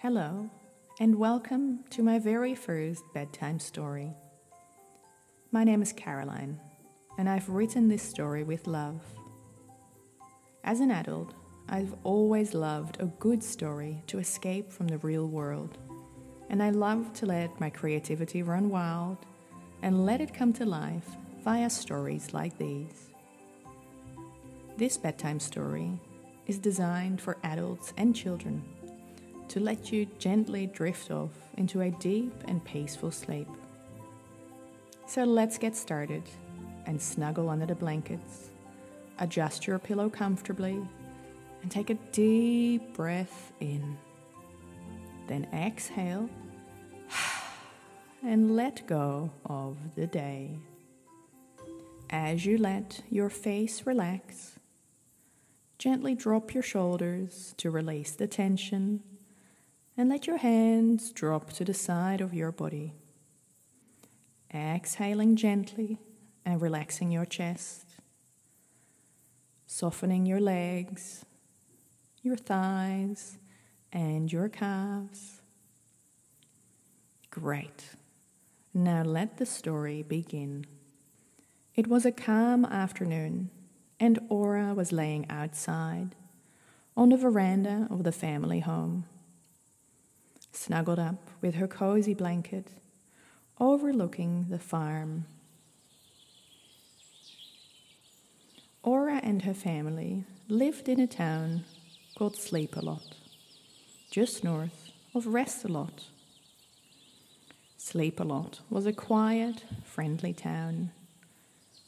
Hello, and welcome to my very first bedtime story. My name is Caroline, and I've written this story with love. As an adult, I've always loved a good story to escape from the real world, and I love to let my creativity run wild and let it come to life via stories like these. This bedtime story is designed for adults and children to let you gently drift off into a deep and peaceful sleep. So let's get started and snuggle under the blankets. Adjust your pillow comfortably and take a deep breath in. Then exhale and let go of the day. As you let your face relax, gently drop your shoulders to release the tension and let your hands drop to the side of your body. Exhaling gently and relaxing your chest, softening your legs, your thighs, and your calves. Great. Now let the story begin. It was a calm afternoon, and Aura was laying outside on the veranda of the family home, snuggled up with her cozy blanket, overlooking the farm. Aura and her family lived in a town called Sleep a Lot, just north of Rest a Lot. Sleep a Lot was a quiet, friendly town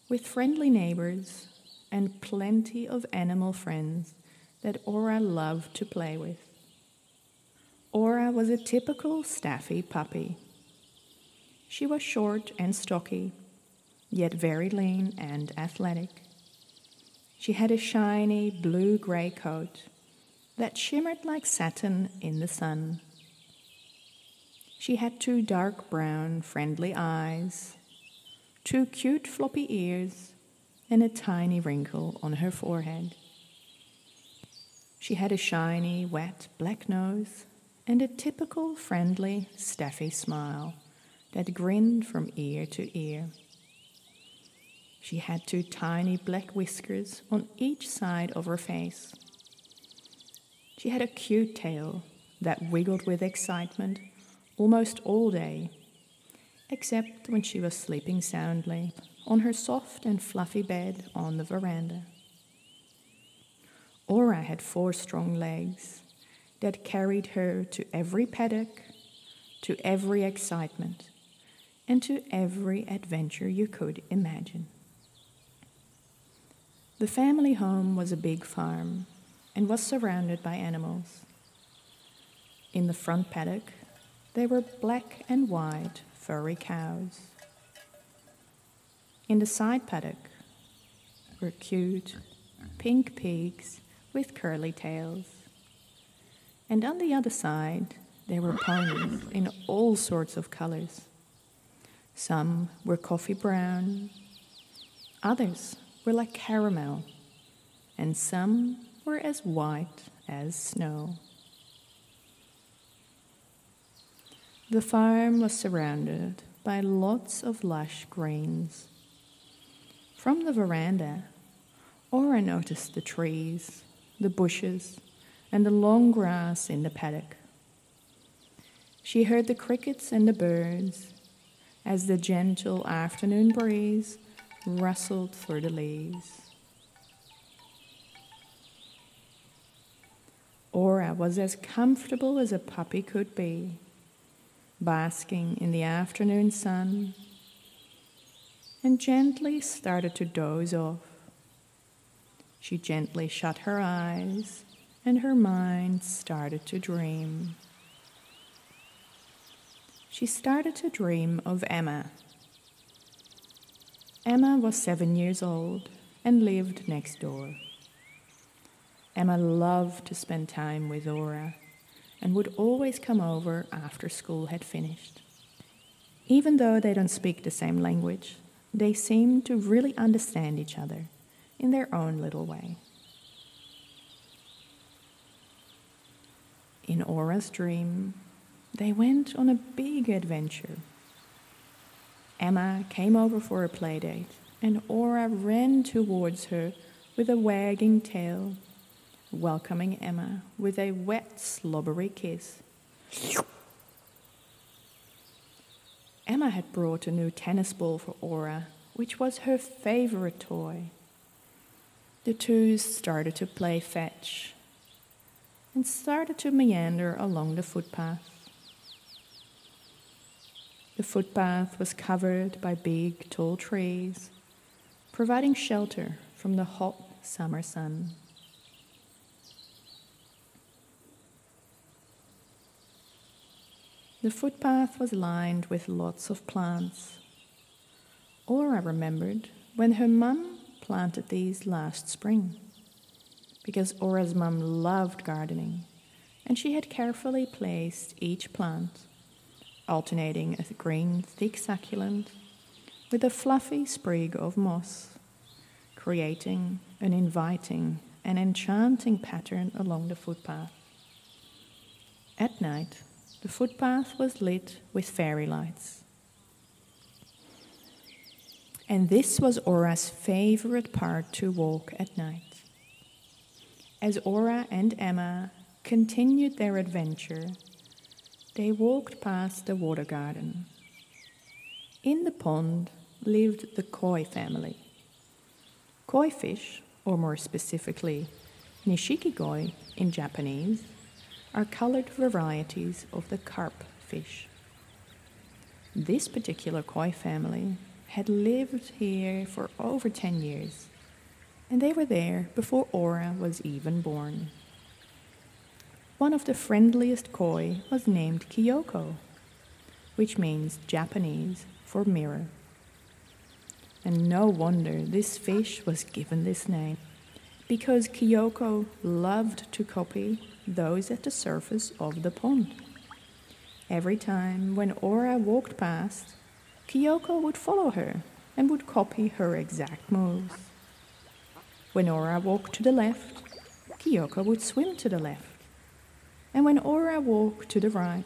with friendly neighbors and plenty of animal friends that Aura loved to play with. Aura was a typical staffy puppy. She was short and stocky, yet very lean and athletic. She had a shiny blue gray coat that shimmered like satin in the sun. She had two dark brown, friendly eyes two cute floppy ears, and a tiny wrinkle on her forehead. She had a shiny, wet black nose and a typical friendly, staffy smile that grinned from ear to ear. She had two tiny black whiskers on each side of her face. She had a cute tail that wiggled with excitement almost all day except when she was sleeping soundly on her soft and fluffy bed on the veranda. Aura had four strong legs that carried her to every paddock, to every excitement, and to every adventure you could imagine. The family home was a big farm and was surrounded by animals. In the front paddock, there were black and white furry cows. In the side paddock were cute pink pigs with curly tails. And on the other side, there were ponies in all sorts of colors. Some were coffee brown, others were like caramel, and some were as white as snow. The farm was surrounded by lots of lush greens. From the veranda, Aura noticed the trees, the bushes, and the long grass in the paddock. She heard the crickets and the birds as the gentle afternoon breeze rustled through the leaves. Aura was as comfortable as a puppy could be basking in the afternoon sun, and gently started to doze off. She gently shut her eyes, and her mind started to dream. She started to dream of Emma. Emma was seven years old and lived next door. Emma loved to spend time with Aura and would always come over after school had finished. Even though they don't speak the same language, they seem to really understand each other in their own little way. In Aura's dream, they went on a big adventure. Emma came over for a playdate, and Aura ran towards her with a wagging tail, welcoming Emma with a wet, slobbery kiss. Emma had brought a new tennis ball for Aura, which was her favorite toy. The two started to play fetch and started to meander along the footpath. The footpath was covered by big, tall trees, providing shelter from the hot summer sun. The footpath was lined with lots of plants. Aura remembered when her mum planted these last spring, because Aura's mum loved gardening, and she had carefully placed each plant, alternating a green, thick succulent with a fluffy sprig of moss, creating an inviting and enchanting pattern along the footpath. At night, the footpath was lit with fairy lights. And this was Aura's favorite part to walk at night. As Aura and Emma continued their adventure, they walked past the water garden. In the pond lived the koi family. Koi fish, or more specifically, nishiki-koi in Japanese, are colored varieties of the carp fish. This particular koi family had lived here for over 10 years, and they were there before Aura was even born. One of the friendliest koi was named Kyoko, which means Japanese for mirror. And no wonder this fish was given this name, because Kyoko loved to copy those at the surface of the pond. Every time when Aura walked past, Kyoko would follow her and would copy her exact moves. When Aura walked to the left, Kyoko would swim to the left. And when Aura walked to the right,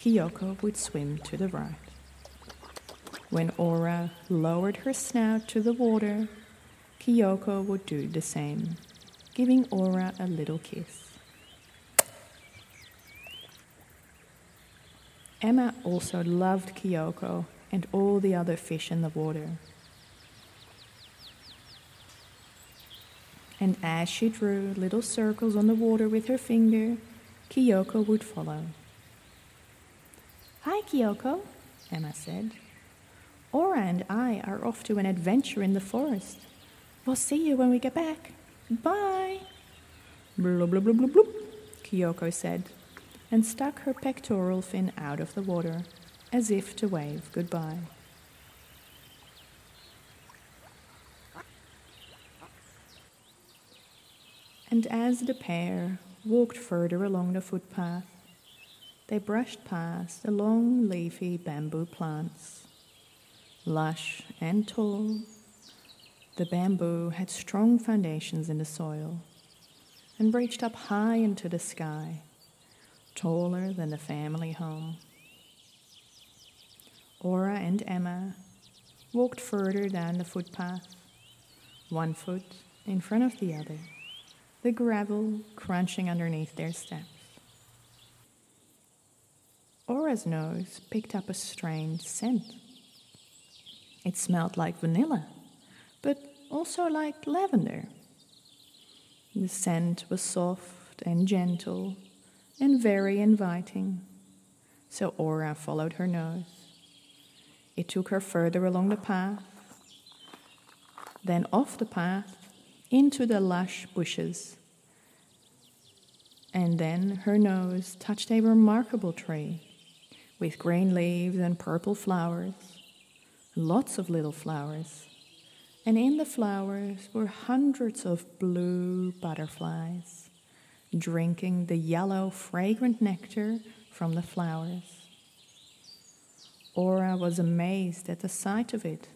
Kyoko would swim to the right. When Aura lowered her snout to the water, Kyoko would do the same, giving Aura a little kiss. Emma also loved Kyoko and all the other fish in the water. And as she drew little circles on the water with her finger, Kyoko would follow. Hi, Kyoko, Emma said. Aura and I are off to an adventure in the forest. We'll see you when we get back. Bye. Blub, blub, blub, blub, blub, Kyoko said and stuck her pectoral fin out of the water as if to wave goodbye. And as the pair walked further along the footpath, they brushed past the long leafy bamboo plants. Lush and tall, the bamboo had strong foundations in the soil and reached up high into the sky taller than the family home. Aura and Emma walked further down the footpath, one foot in front of the other, the gravel crunching underneath their steps. Aura's nose picked up a strange scent. It smelled like vanilla, but also like lavender. The scent was soft and gentle and very inviting. So Aura followed her nose. It took her further along the path, then off the path into the lush bushes. And then her nose touched a remarkable tree with green leaves and purple flowers, lots of little flowers. And in the flowers were hundreds of blue butterflies drinking the yellow, fragrant nectar from the flowers. Aura was amazed at the sight of it,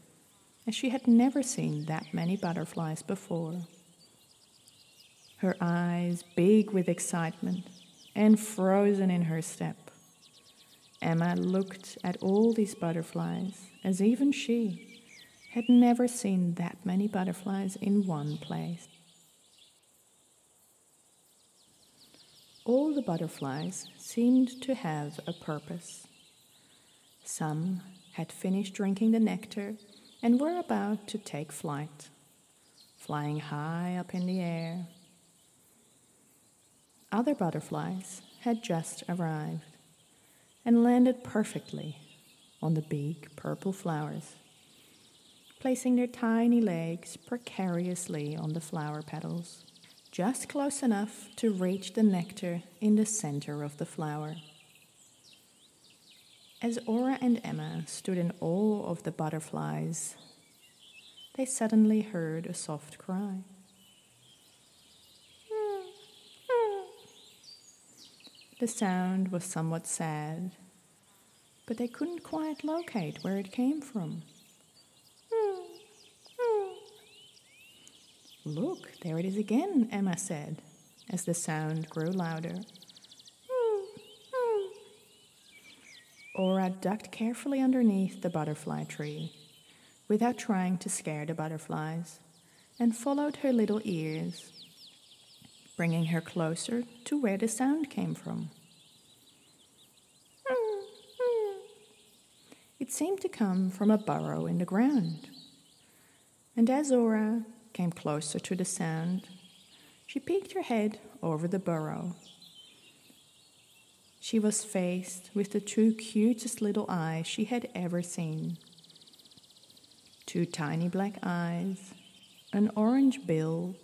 as she had never seen that many butterflies before. Her eyes, big with excitement, and frozen in her step. Emma looked at all these butterflies as even she had never seen that many butterflies in one place. All the butterflies seemed to have a purpose. Some had finished drinking the nectar and were about to take flight, flying high up in the air. Other butterflies had just arrived and landed perfectly on the big purple flowers, placing their tiny legs precariously on the flower petals, just close enough to reach the nectar in the center of the flower. As Aura and Emma stood in awe of the butterflies, they suddenly heard a soft cry. The sound was somewhat sad, but they couldn't quite locate where it came from. Look, there it is again, Emma said, as the sound grew louder. Aura ducked carefully underneath the butterfly tree, without trying to scare the butterflies, and followed her little ears bringing her closer to where the sound came from. It seemed to come from a burrow in the ground. And as Aura came closer to the sound, she peeked her head over the burrow. She was faced with the two cutest little eyes she had ever seen. Two tiny black eyes, an orange bill,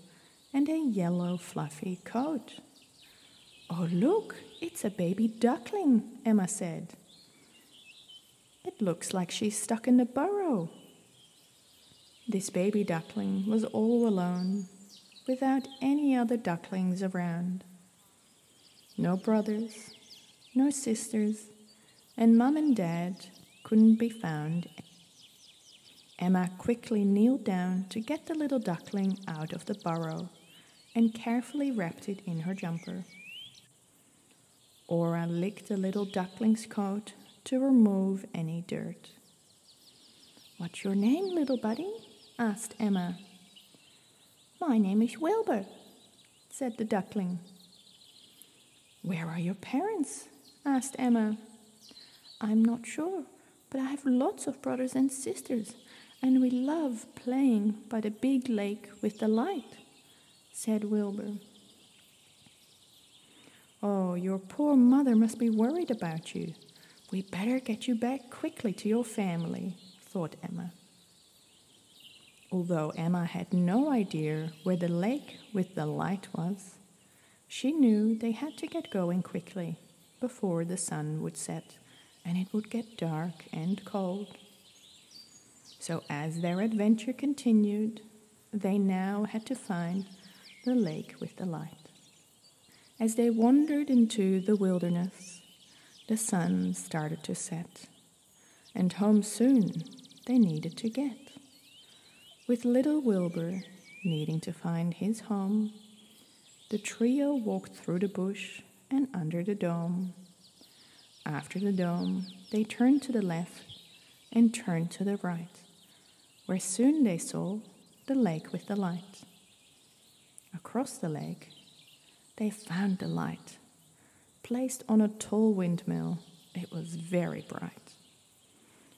and a yellow fluffy coat. Oh, look, it's a baby duckling, Emma said. It looks like she's stuck in the burrow. This baby duckling was all alone, without any other ducklings around. No brothers, no sisters, and Mum and Dad couldn't be found. Emma quickly kneeled down to get the little duckling out of the burrow and carefully wrapped it in her jumper. Aura licked the little duckling's coat to remove any dirt. What's your name, little buddy? asked Emma. My name is Wilbur, said the duckling. Where are your parents? Asked Emma. I'm not sure, but I have lots of brothers and sisters, and we love playing by the big lake with the light said Wilbur. Oh, your poor mother must be worried about you. We better get you back quickly to your family, thought Emma. Although Emma had no idea where the lake with the light was, she knew they had to get going quickly before the sun would set and it would get dark and cold. So, as their adventure continued, they now had to find the lake with the light. As they wandered into the wilderness, the sun started to set, and home soon they needed to get. With little Wilbur needing to find his home, the trio walked through the bush and under the dome. After the dome, they turned to the left and turned to the right, where soon they saw the lake with the light. Across the lake, they found the light, placed on a tall windmill. It was very bright.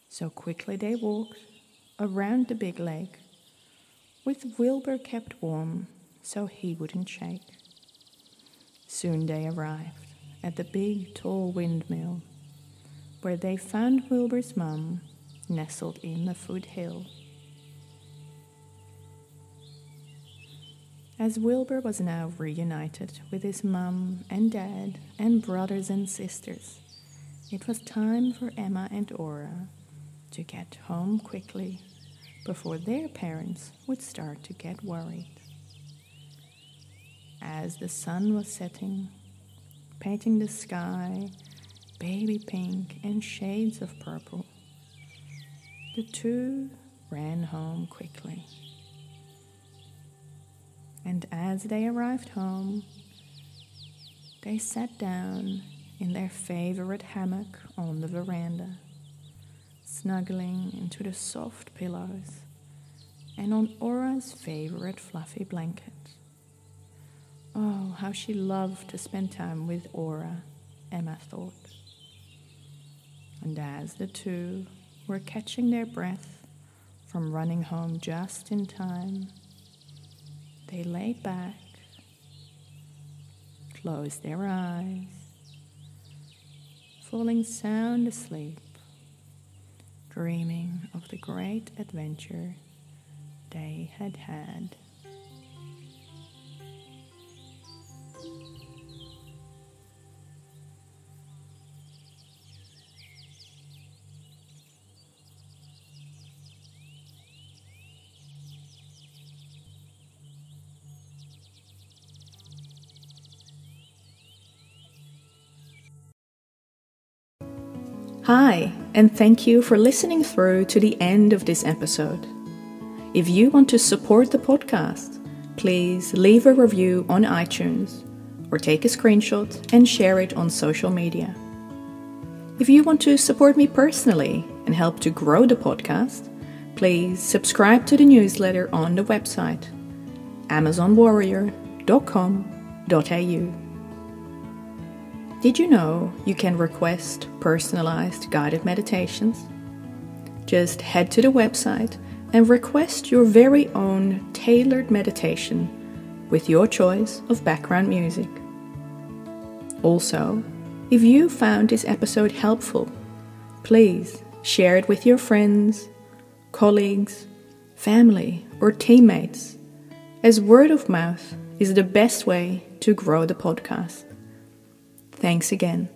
So quickly they walked around the big lake, with Wilbur kept warm so he wouldn't shake. Soon they arrived at the big tall windmill, where they found Wilbur's mum nestled in the foothill. As Wilbur was now reunited with his mum and dad and brothers and sisters, it was time for Emma and Aura to get home quickly before their parents would start to get worried. As the sun was setting, painting the sky baby pink and shades of purple, the two ran home quickly and as they arrived home, they sat down in their favorite hammock on the veranda, snuggling into the soft pillows and on Aura's favorite fluffy blanket. Oh, how she loved to spend time with Aura, Emma thought. And as the two were catching their breath from running home just in time, they lay back, closed their eyes, falling sound asleep, dreaming of the great adventure they had had. Hi, and thank you for listening through to the end of this episode. If you want to support the podcast, please leave a review on iTunes or take a screenshot and share it on social media. If you want to support me personally and help to grow the podcast, please subscribe to the newsletter on the website amazonwarrior.com.au. Did you know you can request personalized guided meditations? Just head to the website and request your very own tailored meditation with your choice of background music. Also, if you found this episode helpful, please share it with your friends, colleagues, family, or teammates, as word of mouth is the best way to grow the podcast. Thanks again.